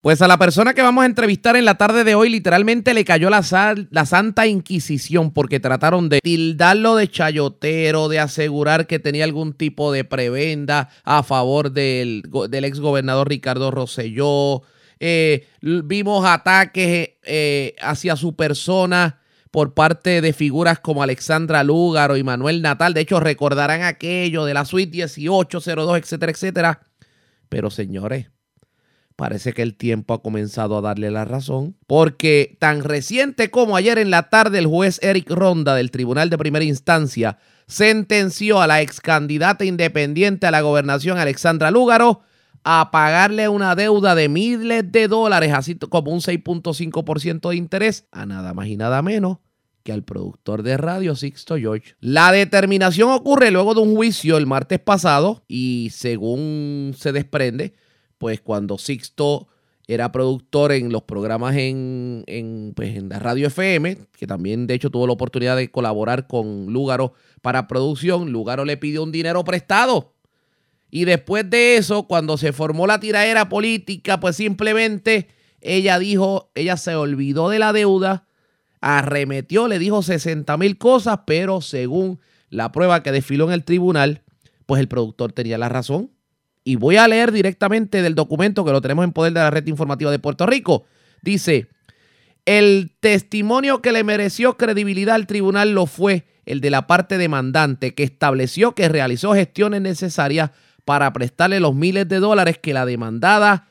Pues a la persona que vamos a entrevistar en la tarde de hoy literalmente le cayó la, la Santa Inquisición porque trataron de tildarlo de chayotero, de asegurar que tenía algún tipo de prebenda a favor del, del ex gobernador Ricardo Rosselló. Eh, vimos ataques eh, hacia su persona por parte de figuras como Alexandra Lúgaro y Manuel Natal. De hecho, recordarán aquello de la suite 1802, etcétera, etcétera. Pero señores, parece que el tiempo ha comenzado a darle la razón, porque tan reciente como ayer en la tarde el juez Eric Ronda del Tribunal de Primera Instancia sentenció a la ex candidata independiente a la gobernación Alexandra Lúgaro a pagarle una deuda de miles de dólares, así como un 6.5% de interés, a nada más y nada menos que al productor de radio Sixto George. La determinación ocurre luego de un juicio el martes pasado y según se desprende, pues cuando Sixto era productor en los programas en, en, pues en la radio FM, que también de hecho tuvo la oportunidad de colaborar con Lúgaro para producción, Lúgaro le pidió un dinero prestado. Y después de eso, cuando se formó la tiraera política, pues simplemente ella dijo, ella se olvidó de la deuda, arremetió, le dijo 60 mil cosas, pero según la prueba que desfiló en el tribunal, pues el productor tenía la razón. Y voy a leer directamente del documento que lo tenemos en poder de la red informativa de Puerto Rico. Dice, el testimonio que le mereció credibilidad al tribunal lo fue el de la parte demandante, que estableció que realizó gestiones necesarias para prestarle los miles de dólares que la demandada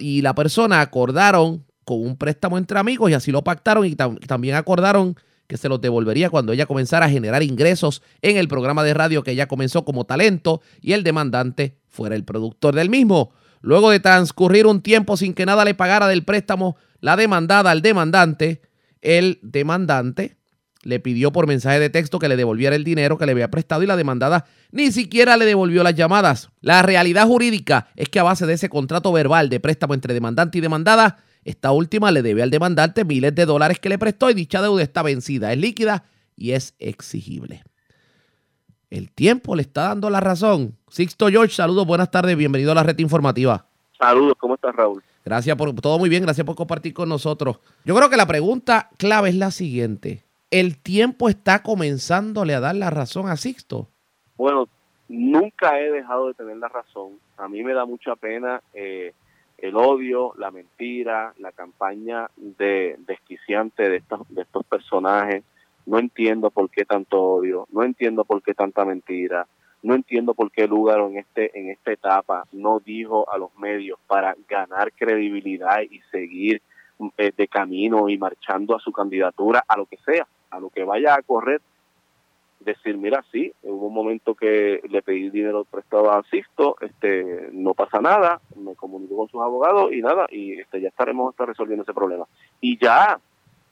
y la persona acordaron con un préstamo entre amigos y así lo pactaron y también acordaron que se los devolvería cuando ella comenzara a generar ingresos en el programa de radio que ella comenzó como talento y el demandante fuera el productor del mismo. Luego de transcurrir un tiempo sin que nada le pagara del préstamo, la demandada al demandante, el demandante le pidió por mensaje de texto que le devolviera el dinero que le había prestado y la demandada ni siquiera le devolvió las llamadas. La realidad jurídica es que a base de ese contrato verbal de préstamo entre demandante y demandada, esta última le debe al demandante miles de dólares que le prestó y dicha deuda está vencida, es líquida y es exigible. El tiempo le está dando la razón. Sixto George, saludos, buenas tardes, bienvenido a la red informativa. Saludos, ¿cómo estás Raúl? Gracias por todo muy bien, gracias por compartir con nosotros. Yo creo que la pregunta clave es la siguiente. ¿El tiempo está comenzándole a dar la razón a Sixto? Bueno, nunca he dejado de tener la razón. A mí me da mucha pena eh, el odio, la mentira, la campaña de desquiciante de estos, de estos personajes. No entiendo por qué tanto odio, no entiendo por qué tanta mentira, no entiendo por qué Lugaro en este en esta etapa no dijo a los medios para ganar credibilidad y seguir eh, de camino y marchando a su candidatura a lo que sea, a lo que vaya a correr decir, mira, sí, hubo un momento que le pedí dinero prestado a Sisto, este, no pasa nada, me comunico con sus abogados y nada, y este, ya estaremos resolviendo ese problema. Y ya,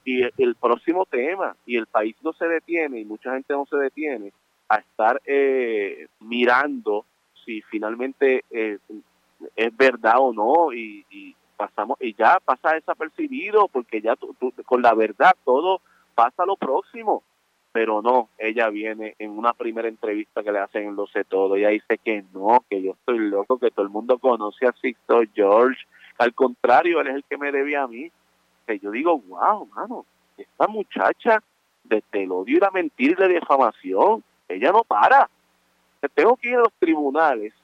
y el próximo tema, y el país no se detiene, y mucha gente no se detiene a estar eh, mirando si finalmente eh, es verdad o no, y, pasamos, y ya pasa desapercibido, porque ya con la verdad todo pasa lo próximo pero no, ella viene en una primera entrevista que le hacen en Lo sé todo, ella dice que no, que yo estoy loco, que todo el mundo conoce a Sixto George, al contrario, él es el que me debe a mí, que yo digo, wow, mano, esta muchacha de el odio y la mentira y la difamación, ella no para, tengo que ir a los tribunales,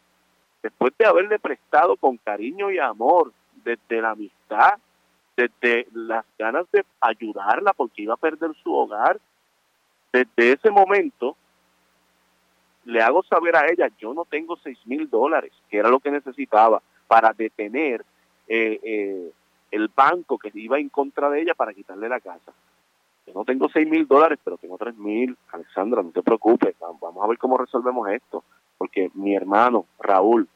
después de haberle prestado con cariño y amor, desde la amistad, desde las ganas de ayudarla porque iba a perder su hogar, desde ese momento, le hago saber a ella, yo no tengo seis mil dólares, que era lo que necesitaba para detener eh, eh, el banco que iba en contra de ella para quitarle la casa. Yo no tengo seis mil dólares, pero tengo tres mil. Alexandra, no te preocupes, vamos a ver cómo resolvemos esto. Porque mi hermano, Raúl,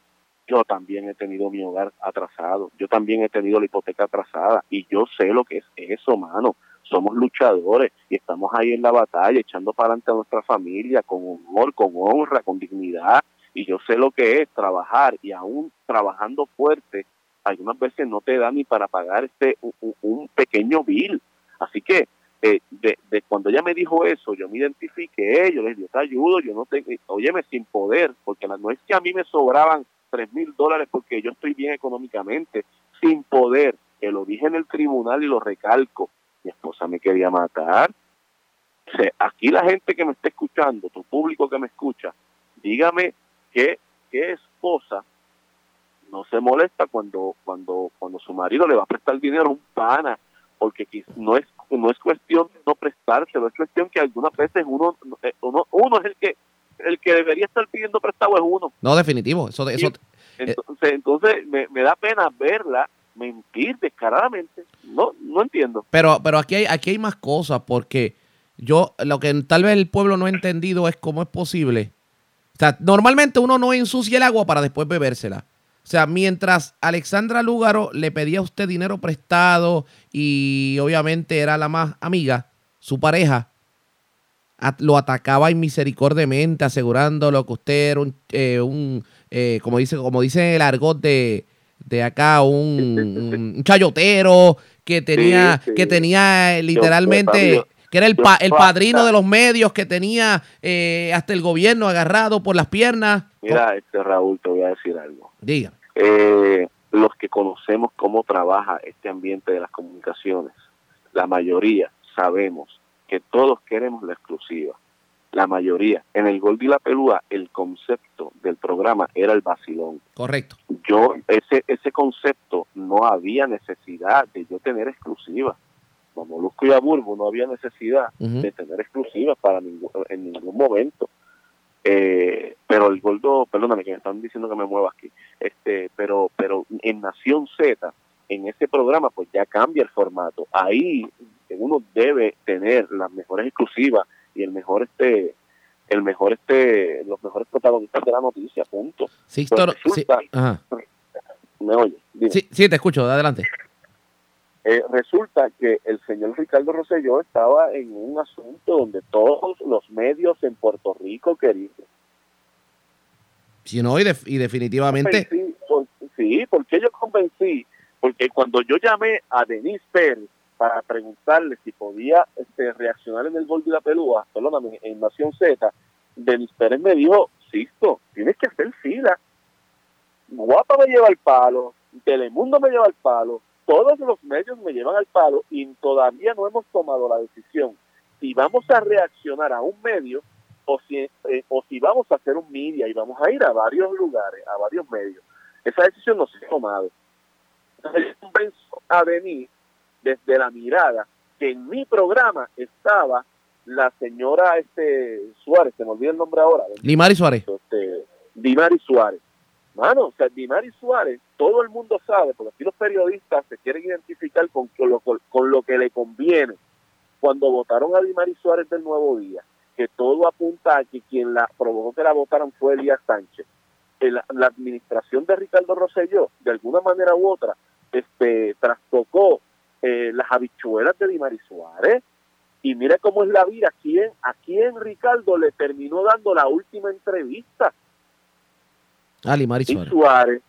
yo también he tenido mi hogar atrasado, yo también he tenido la hipoteca atrasada y yo sé lo que es eso, mano somos luchadores y estamos ahí en la batalla, echando para adelante a nuestra familia con honor, con honra, con dignidad. Y yo sé lo que es trabajar y aún trabajando fuerte, algunas veces no te da ni para pagar este un, pequeño bill. Así que eh, de, cuando ella me dijo eso, yo me identifiqué, yo les dije, te ayudo, yo no tengo, óyeme, sin poder, porque no es que a mí me sobraban tres mil dólares porque yo estoy bien económicamente, sin poder, que lo dije en el tribunal y lo recalco, mi esposa me quería matar. O sea, aquí la gente que me está escuchando, tu público que me escucha, dígame qué, qué esposa no se molesta cuando cuando cuando su marido le va a prestar dinero a un pana porque no es no es cuestión de no prestárselo es cuestión que algunas veces uno eh, uno, uno es el que el que debería estar pidiendo prestado es uno no definitivo eso, eso entonces entonces me, me da pena verla mentir descaradamente. No no entiendo. Pero pero aquí hay aquí hay más cosas porque yo lo que tal vez el pueblo no ha entendido es cómo es posible. O sea normalmente uno no ensucia el agua para después bebérsela. O sea, mientras Alexandra Lúgaro le pedía a usted dinero prestado y obviamente era la más amiga, su pareja lo atacaba inmisericordiamente, asegurándolo que usted era un, eh, eh, como dice, como dice el argot de, de acá, un, chayotero que tenía, que tenía literalmente que era el, el padrino de los medios, que tenía eh, hasta el gobierno agarrado por las piernas. Mira, este Raúl, te voy a decir algo. Diga. Eh, los que conocemos cómo trabaja este ambiente de las comunicaciones, la mayoría sabemos que todos queremos la exclusiva. La mayoría. En el Gol de la Pelúa, el concepto del programa era el vacilón. Correcto. Yo, ese, ese concepto, no había necesidad de yo tener exclusiva como Molusco y Aburbo no había necesidad de tener exclusivas para ningún, en ningún momento. Eh, pero el Goldo, perdóname que me están diciendo que me mueva aquí, este, pero, pero en Nación Z, en ese programa, pues ya cambia el formato. Ahí uno debe tener las mejores exclusivas y el mejor este el mejor este los mejores protagonistas de la noticia punto sí, pues me oye sí, sí te escucho adelante eh, resulta que el señor Ricardo Rosselló estaba en un asunto donde todos los medios en Puerto Rico querían. Sí, no, y, definitivamente. sí, porque yo convencí, porque cuando yo llamé a Denise Pérez para preguntarle si podía este, reaccionar en el gol de la pelúa, perdóname, en Nación Z, Denise Pérez me dijo, Sisto, tienes que hacer fila. Guapa me lleva el palo, Telemundo me lleva el palo, todos los medios me llevan al palo y todavía no hemos tomado la decisión si vamos a reaccionar a un medio o si, eh, o si vamos a hacer un media y vamos a ir a varios lugares, a varios medios. Esa decisión no se ha tomado. Entonces, a venir desde la mirada que en mi programa estaba la señora este Suárez, se me olvida el nombre ahora. Limari Suárez. Este, Dimari Suárez. Mano, o sea, Dimari Suárez, todo el mundo sabe, porque aquí los periodistas se quieren identificar con, lo, con lo que le conviene. Cuando votaron a Dimari Suárez del Nuevo Día, que todo apunta a que quien la provocó que la votaran fue Elías Sánchez. la administración de Ricardo Rosselló, de alguna manera u otra, este, trastocó eh, las habichuelas de Dimari Suárez. Y mire cómo es la vida. ¿A quién, ¿A quién Ricardo le terminó dando la última entrevista? Ali Mari Suárez.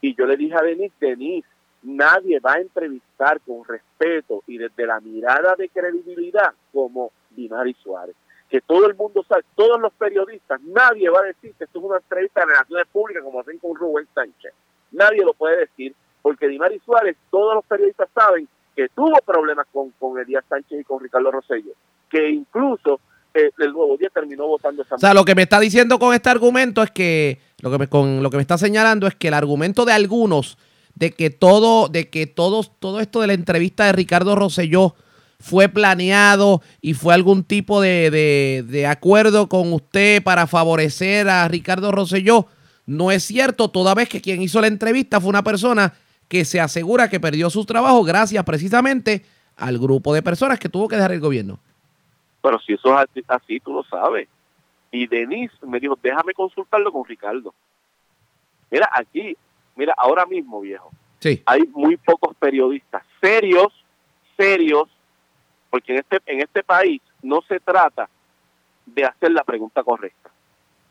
Y yo le dije a Denise, Denise, nadie va a entrevistar con respeto y desde la mirada de credibilidad como Dimari Suárez. Que todo el mundo sabe, todos los periodistas, nadie va a decir que esto es una entrevista de relaciones públicas como hacen con Rubén Sánchez. Nadie lo puede decir, porque Dimari Suárez, todos los periodistas saben que tuvo problemas con, con Elías Sánchez y con Ricardo Rosello, que incluso el nuevo día terminó votando esa. O sea, lo que me está diciendo con este argumento es que lo que me, con lo que me está señalando es que el argumento de algunos de que todo, de que todos, todo esto de la entrevista de Ricardo Rosselló fue planeado y fue algún tipo de, de, acuerdo con usted para favorecer a Ricardo Rosselló, no es cierto, toda vez que quien hizo la entrevista fue una persona que se asegura que perdió su trabajo gracias precisamente al grupo de personas que tuvo que dejar el gobierno. Pero si eso es así, tú lo sabes. Y Denise me dijo, déjame consultarlo con Ricardo. Mira, aquí, mira, ahora mismo, viejo, sí. hay muy pocos periodistas serios, serios, porque en este, en este país no se trata de hacer la pregunta correcta.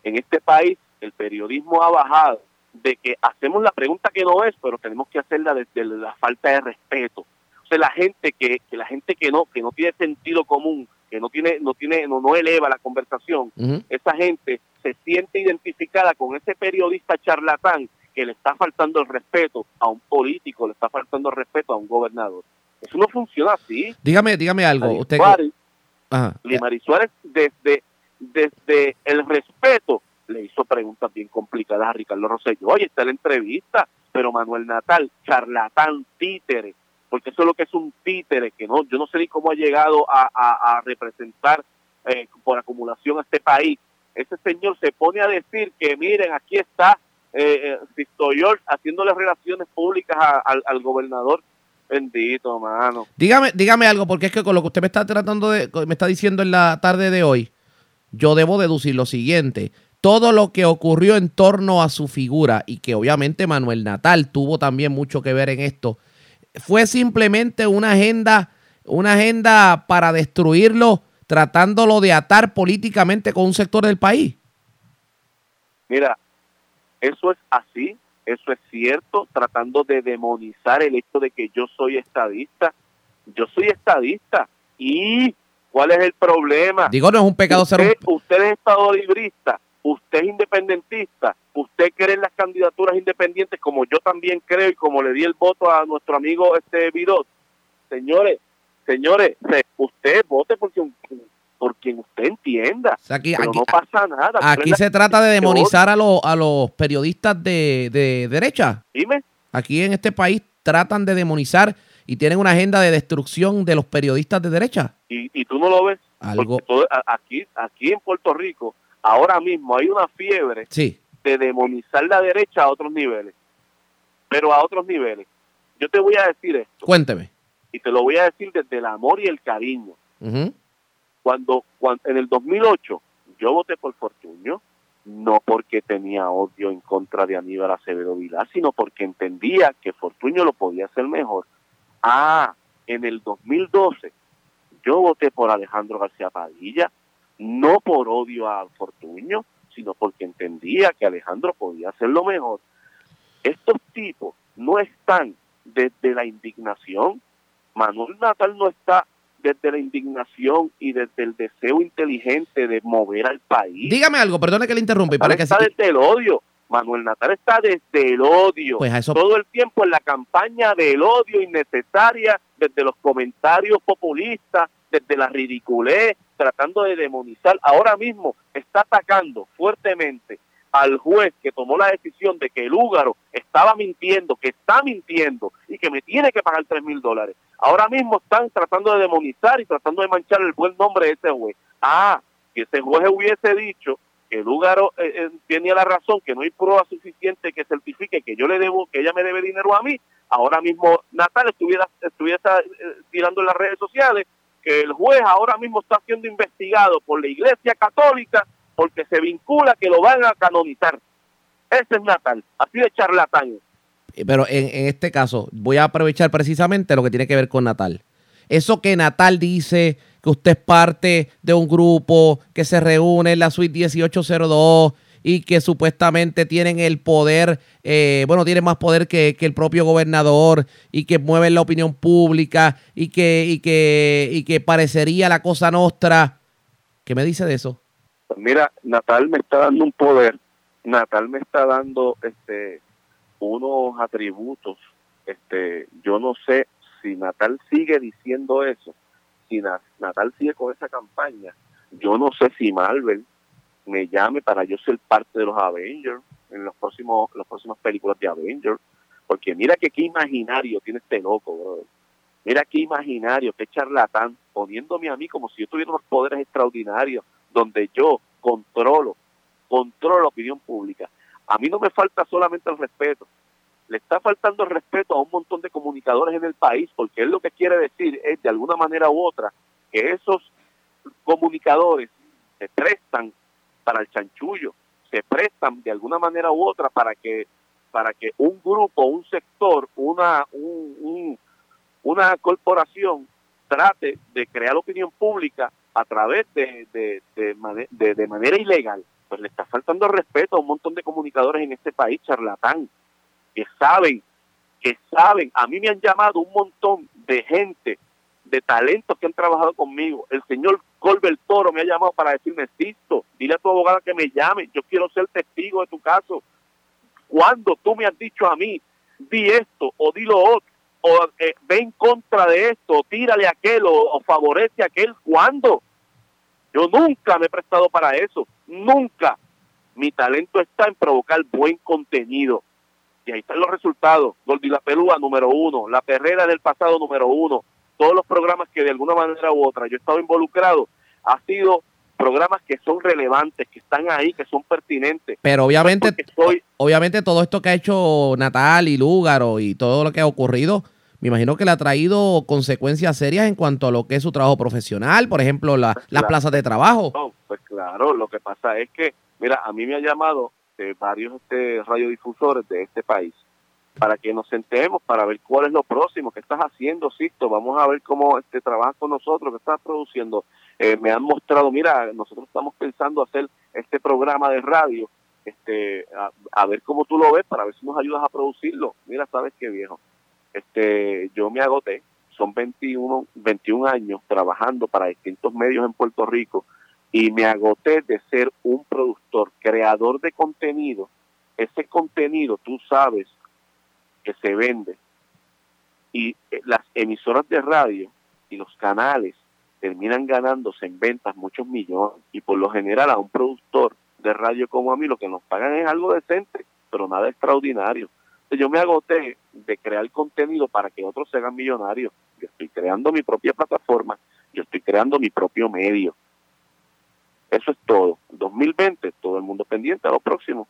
En este país el periodismo ha bajado de que hacemos la pregunta que no es, pero tenemos que hacerla desde la falta de respeto. O sea, la gente que, que la gente que no, que no tiene sentido común, que no tiene, no tiene, no, no eleva la conversación, esa gente se siente identificada con ese periodista charlatán que le está faltando el respeto a un político, le está faltando el respeto a un gobernador. Eso no funciona así. Dígame, dígame algo. Usted, Limari Suárez, desde, desde el respeto, le hizo preguntas bien complicadas a Ricardo Rosselló. Oye, está la entrevista, pero Manuel Natal, charlatán, títere, porque eso es lo que es un títere, que no, yo no sé ni cómo ha llegado a, representar eh, por acumulación a este país. Ese señor se pone a decir que miren, aquí está eh, eh George haciéndole relaciones públicas al gobernador Bendito, mano. Dígame, dígame algo, porque es que con lo que usted me está tratando de, me está diciendo en la tarde de hoy, yo debo deducir lo siguiente. Todo lo que ocurrió en torno a su figura y que obviamente Manuel Natal tuvo también mucho que ver en esto, fue simplemente una agenda, una agenda para destruirlo, tratándolo de atar políticamente con un sector del país. Mira, eso es así eso es cierto, tratando de demonizar el hecho de que yo soy estadista. Yo soy estadista. ¿Y cuál es el problema? Digo, no es un pecado usted, ser Usted es estado librista, usted es independentista, usted cree en las candidaturas independientes como yo también creo y como le di el voto a nuestro amigo este Vidot. Señores, señores, usted vote porque un, por quien usted entienda. aquí, no pasa nada. Aquí se trata de demonizar a, los, a los periodistas de, de derecha. Dime. Aquí en este país tratan de demonizar y tienen una agenda de destrucción de los periodistas de derecha. ¿Y, y tú no lo ves? Algo. aquí, aquí en Puerto Rico, ahora mismo hay una fiebre de demonizar la derecha a otros niveles. Pero a otros niveles. Yo te voy a decir esto. Cuénteme. Y te lo voy a decir desde el amor y el cariño. Cuando, en el 2008 yo voté por Fortuño, no porque tenía odio en contra de Aníbal Acevedo Vilá, sino porque entendía que Fortuño lo podía hacer mejor. Ah, en el 2012 yo voté por Alejandro García Padilla, no por odio a Fortuño, sino porque entendía que Alejandro podía hacerlo mejor. Estos tipos no están desde la indignación. Manuel Natal no está desde la indignación y desde el deseo inteligente de mover al país. Dígame algo, perdone que le interrumpa. Para que está desde el odio. Manuel Natal está desde el odio. Pues Todo el tiempo en la campaña del odio innecesaria, desde los comentarios populistas, desde la ridiculez, tratando de demonizar. Ahora mismo está atacando fuertemente al juez que tomó la decisión de que el húgaro estaba mintiendo, que está mintiendo y que me tiene que pagar tres mil dólares. Ahora mismo están tratando de demonizar y tratando de manchar el buen nombre de ese juez. Ah, si ese juez hubiese dicho que el húgaro eh, eh, tenía la razón, que no hay prueba suficiente que certifique que yo le debo, que ella me debe dinero a mí, ahora mismo Natal estuviera, estuviese eh, tirando en las redes sociales que el juez ahora mismo está siendo investigado por la Iglesia Católica porque se vincula que lo van a canonizar. Ese es Natal, así de charlatán. Eh, pero en, en, este caso, voy a aprovechar precisamente lo que tiene que ver con Natal. Eso que Natal dice que usted es parte de un grupo que se reúne en la suite 1802 y que supuestamente tienen el poder, eh, bueno, tienen más poder que, que, el propio gobernador y que mueven la opinión pública y que, y que, y que parecería la cosa nostra. ¿Qué me dice de eso? Pues mira, Natal me está dando un poder, Natal me está dando este unos atributos, este, yo no sé si Natal sigue diciendo eso, si Natal sigue con esa campaña, yo no sé si Marvel me llame para yo ser parte de los Avengers en los próximos las próximas películas de Avengers, porque mira que qué imaginario tiene este loco, Mira qué imaginario, qué charlatán, poniéndome a mí como si yo tuviera unos poderes extraordinarios donde yo controlo, controlo la opinión pública. A mí no me falta solamente el respeto, le está faltando el respeto a un montón de comunicadores en el país, porque él lo que quiere decir es, de alguna manera u otra, que esos comunicadores se prestan para el chanchullo, se prestan de alguna manera u otra para que para que un grupo, un sector, una un, una corporación trate de crear opinión pública a través de, de, de, manera ilegal, pues le está faltando respeto a un montón de comunicadores en este país, charlatán, que saben, que saben, a mí me han llamado un montón de gente, de talentos que han trabajado conmigo. El señor Colbert Toro me ha llamado para decirme, Sisto, dile a tu abogada que me llame, yo quiero ser testigo de tu caso. cuando tú me has dicho a mí, di esto o di lo otro, o eh, ve en contra de esto, o tírale a aquel o, favorece aquel, ¿cuándo? Yo nunca me he prestado para eso, nunca. Mi talento está en provocar buen contenido. Y ahí están los resultados. Gordi la número uno, La Perrera del pasado número uno. Todos los programas que de alguna manera u otra yo he estado involucrado, ha sido programas que son relevantes, que están ahí, que son pertinentes. Pero obviamente, obviamente todo esto que ha hecho Natal y Lúgaro y todo lo que ha ocurrido, me imagino que le ha traído consecuencias serias en cuanto a lo que es su trabajo profesional, por ejemplo, la, pues las plazas de trabajo. pues claro, lo que pasa es que, mira, a mí me ha llamado de varios este, radiodifusores de este país para que nos sentemos para ver cuál es lo próximo que estás haciendo, Sisto. Vamos a ver cómo este trabajas con nosotros, que estás produciendo. Eh, me han mostrado, mira, nosotros estamos pensando hacer este programa de radio, este, a, ver cómo tú lo ves, para ver si nos ayudas a producirlo. Mira, sabes qué viejo. Este, yo me agoté, son 21, 21 años trabajando para distintos medios en Puerto Rico y me agoté de ser un productor, creador de contenido. Ese contenido, tú sabes, que se vende y eh, las emisoras de radio y los canales terminan ganándose en ventas muchos millones y por lo general a un productor de radio como a mí lo que nos pagan es algo decente, pero nada extraordinario. Yo me agoté de crear contenido para que otros se hagan millonarios. Yo estoy creando mi propia plataforma, yo estoy creando mi propio medio. Eso es todo. 2020, todo el mundo pendiente a lo próximo.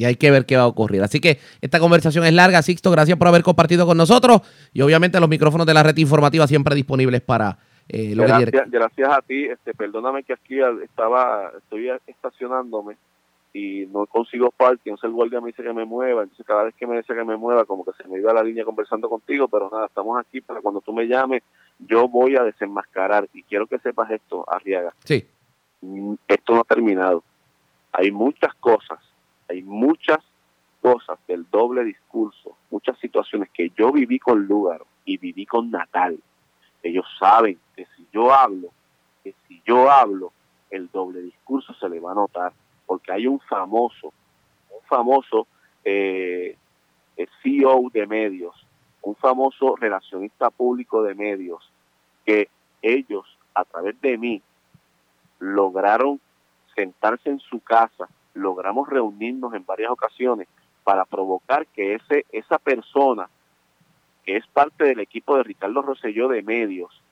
Y hay que ver qué va a ocurrir. Así que esta conversación es larga. Sixto, gracias por haber compartido con nosotros. Y obviamente los micrófonos de la red informativa siempre disponibles para eh, lo gracias, que Gracias a ti. Este, perdóname que aquí estaba, estoy estacionándome y no consigo parking, entonces el guardia me dice que me mueva, entonces cada vez que me dice que me mueva, como que se me iba la línea conversando contigo, pero nada, estamos aquí para cuando tú me llames, yo voy a desenmascarar y quiero que sepas esto, Arriaga. Sí. Mm, esto no ha terminado. Hay muchas cosas, hay muchas cosas del doble discurso, muchas situaciones que yo viví con Lúgaro y viví con Natal. Ellos saben que si yo hablo, que si yo hablo, el doble discurso se le va a notar, porque hay un famoso, un famoso eh, CEO de medios, un famoso relacionista público de medios, que ellos, a través de mí, lograron sentarse en su casa, logramos reunirnos en varias ocasiones para provocar que ese esa persona que es parte del equipo de Ricardo Rosselló de Medios,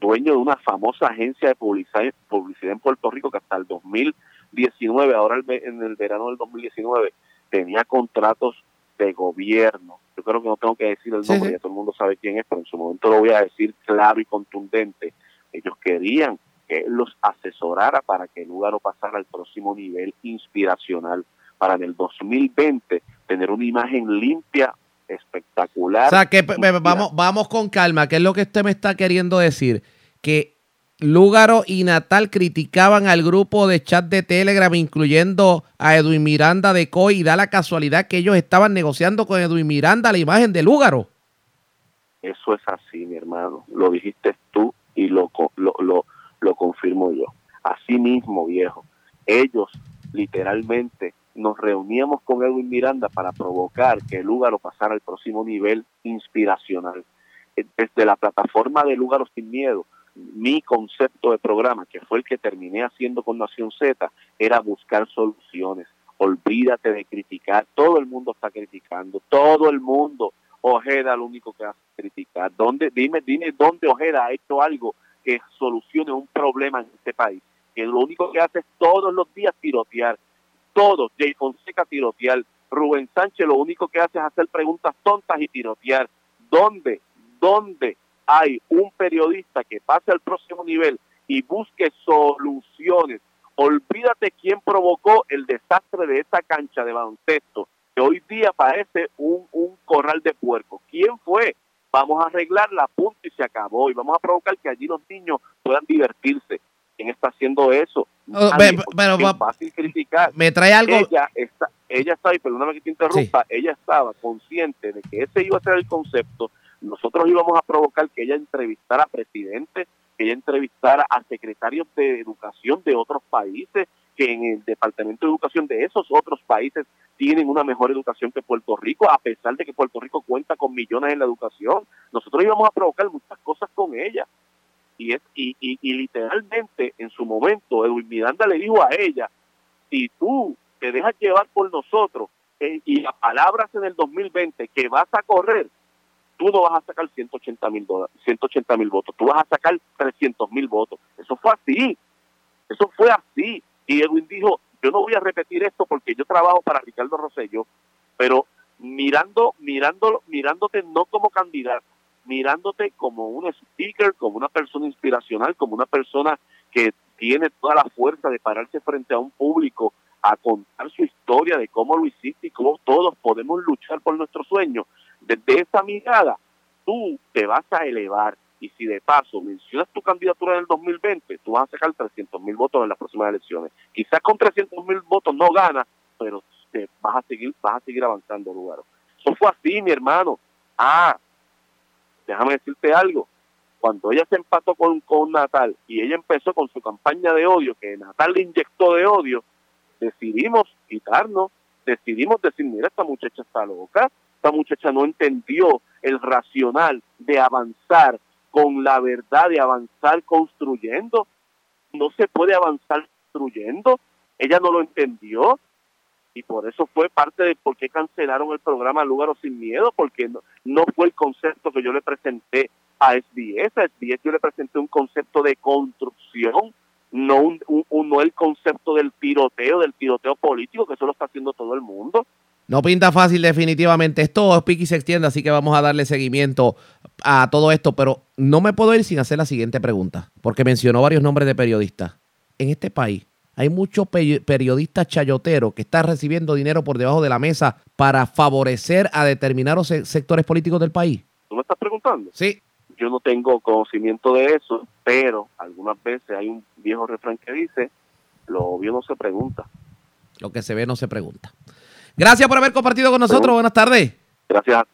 dueño de una famosa agencia de publicidad, publicidad en Puerto Rico que hasta el 2019, ahora en el verano del 2019, tenía contratos de gobierno. Yo creo que no tengo que decir el nombre, ya todo el mundo sabe quién es, pero en su momento lo voy a decir claro y contundente. Ellos querían que los asesorara para que el lugar no pasara al próximo nivel inspiracional, para en el 2020 tener una imagen limpia, espectacular. O sea, que vamos, vamos con calma, ¿qué es lo que usted me está queriendo decir? Que Lúgaro y Natal criticaban al grupo de chat de Telegram, incluyendo a Edwin Miranda de COI, y da la casualidad que ellos estaban negociando con Edwin Miranda la imagen de Lúgaro. Eso es así, mi hermano. Lo dijiste tú y lo, lo, lo, lo confirmo yo. Así mismo, viejo, ellos literalmente nos reuníamos con Edwin Miranda para provocar que Lúgaro pasara al próximo nivel inspiracional. Desde la plataforma de Lúgaro Sin Miedo, mi concepto de programa, que fue el que terminé haciendo con Nación Z, era buscar soluciones. Olvídate de criticar. Todo el mundo está criticando. Todo el mundo. Ojeda lo único que hace es criticar. ¿Dónde, dime, dime dónde Ojeda ha hecho algo que solucione un problema en este país. Que lo único que hace es todos los días tirotear. Todos, Jay Fonseca tirotear. Rubén Sánchez lo único que hace es hacer preguntas tontas y tirotear. ¿Dónde? ¿Dónde hay un periodista que pase al próximo nivel y busque soluciones? Olvídate quién provocó el desastre de esa cancha de baloncesto, que hoy día parece un, un corral de puerco. ¿Quién fue? Vamos a arreglar la punta y se acabó y vamos a provocar que allí los niños puedan divertirse. ¿Quién está haciendo eso? Oh, pero, fácil criticar. Me trae algo. Ella está, ella estaba, y perdóname que te interrumpa, ella estaba consciente de que ese iba a ser el concepto. Nosotros íbamos a provocar que ella entrevistara a presidentes, que ella entrevistara a secretarios de educación de otros países, que en el Departamento de Educación de esos otros países tienen una mejor educación que Puerto Rico, a pesar de que Puerto Rico cuenta con millones en la educación. Nosotros íbamos a provocar muchas cosas con ella. Y, es, y, y, literalmente en su momento Edwin Miranda le dijo a ella, si tú te dejas llevar por nosotros eh, y las palabras en el 2020 que vas a correr, tú no vas a sacar 180 mil 180 mil votos, tú vas a sacar 300 mil votos. Eso fue así, eso fue así. Y Edwin dijo, yo no voy a repetir esto porque yo trabajo para Ricardo Rosello, pero mirando, mirando, mirándote no como candidato, mirándote como un speaker, como una persona inspiracional, como una persona que tiene toda la fuerza de pararse frente a un público a contar su historia de cómo lo hiciste y cómo todos podemos luchar por nuestro sueño. Desde esa mirada, tú te vas a elevar y si de paso mencionas tu candidatura en el 2020, tú vas a sacar 300 mil votos en las próximas elecciones. Quizás con 300 mil votos no ganas, pero te vas a seguir vas a seguir avanzando, lugar. Eso fue así, mi hermano. Ah, déjame decirte algo. Cuando ella se empató con, con Natal y ella empezó con su campaña de odio, que Natal le inyectó de odio, decidimos quitarnos, decidimos decir, mira, esta muchacha está loca, esta muchacha no entendió el racional de avanzar con la verdad, de avanzar construyendo. No se puede avanzar construyendo. Ella no lo entendió y por eso fue parte de por qué cancelaron el programa Lúgaro sin miedo, porque no, no fue el concepto que yo le presenté a SBS. A SBS yo le presenté un concepto de construcción, no, un, no el concepto del tiroteo, del tiroteo político, que eso lo está haciendo todo el mundo. No pinta fácil definitivamente. Esto pique y se extiende, así que vamos a darle seguimiento a todo esto, pero no me puedo ir sin hacer la siguiente pregunta, porque mencionó varios nombres de periodistas. En este país, hay muchos periodistas chayoteros que están recibiendo dinero por debajo de la mesa para favorecer a determinados sectores políticos del país. ¿Tú me estás preguntando? Sí. Yo no tengo conocimiento de eso, pero algunas veces hay un viejo refrán que dice, lo obvio no se pregunta. Lo que se ve no se pregunta. Gracias por haber compartido con nosotros. Buenas tardes. Gracias.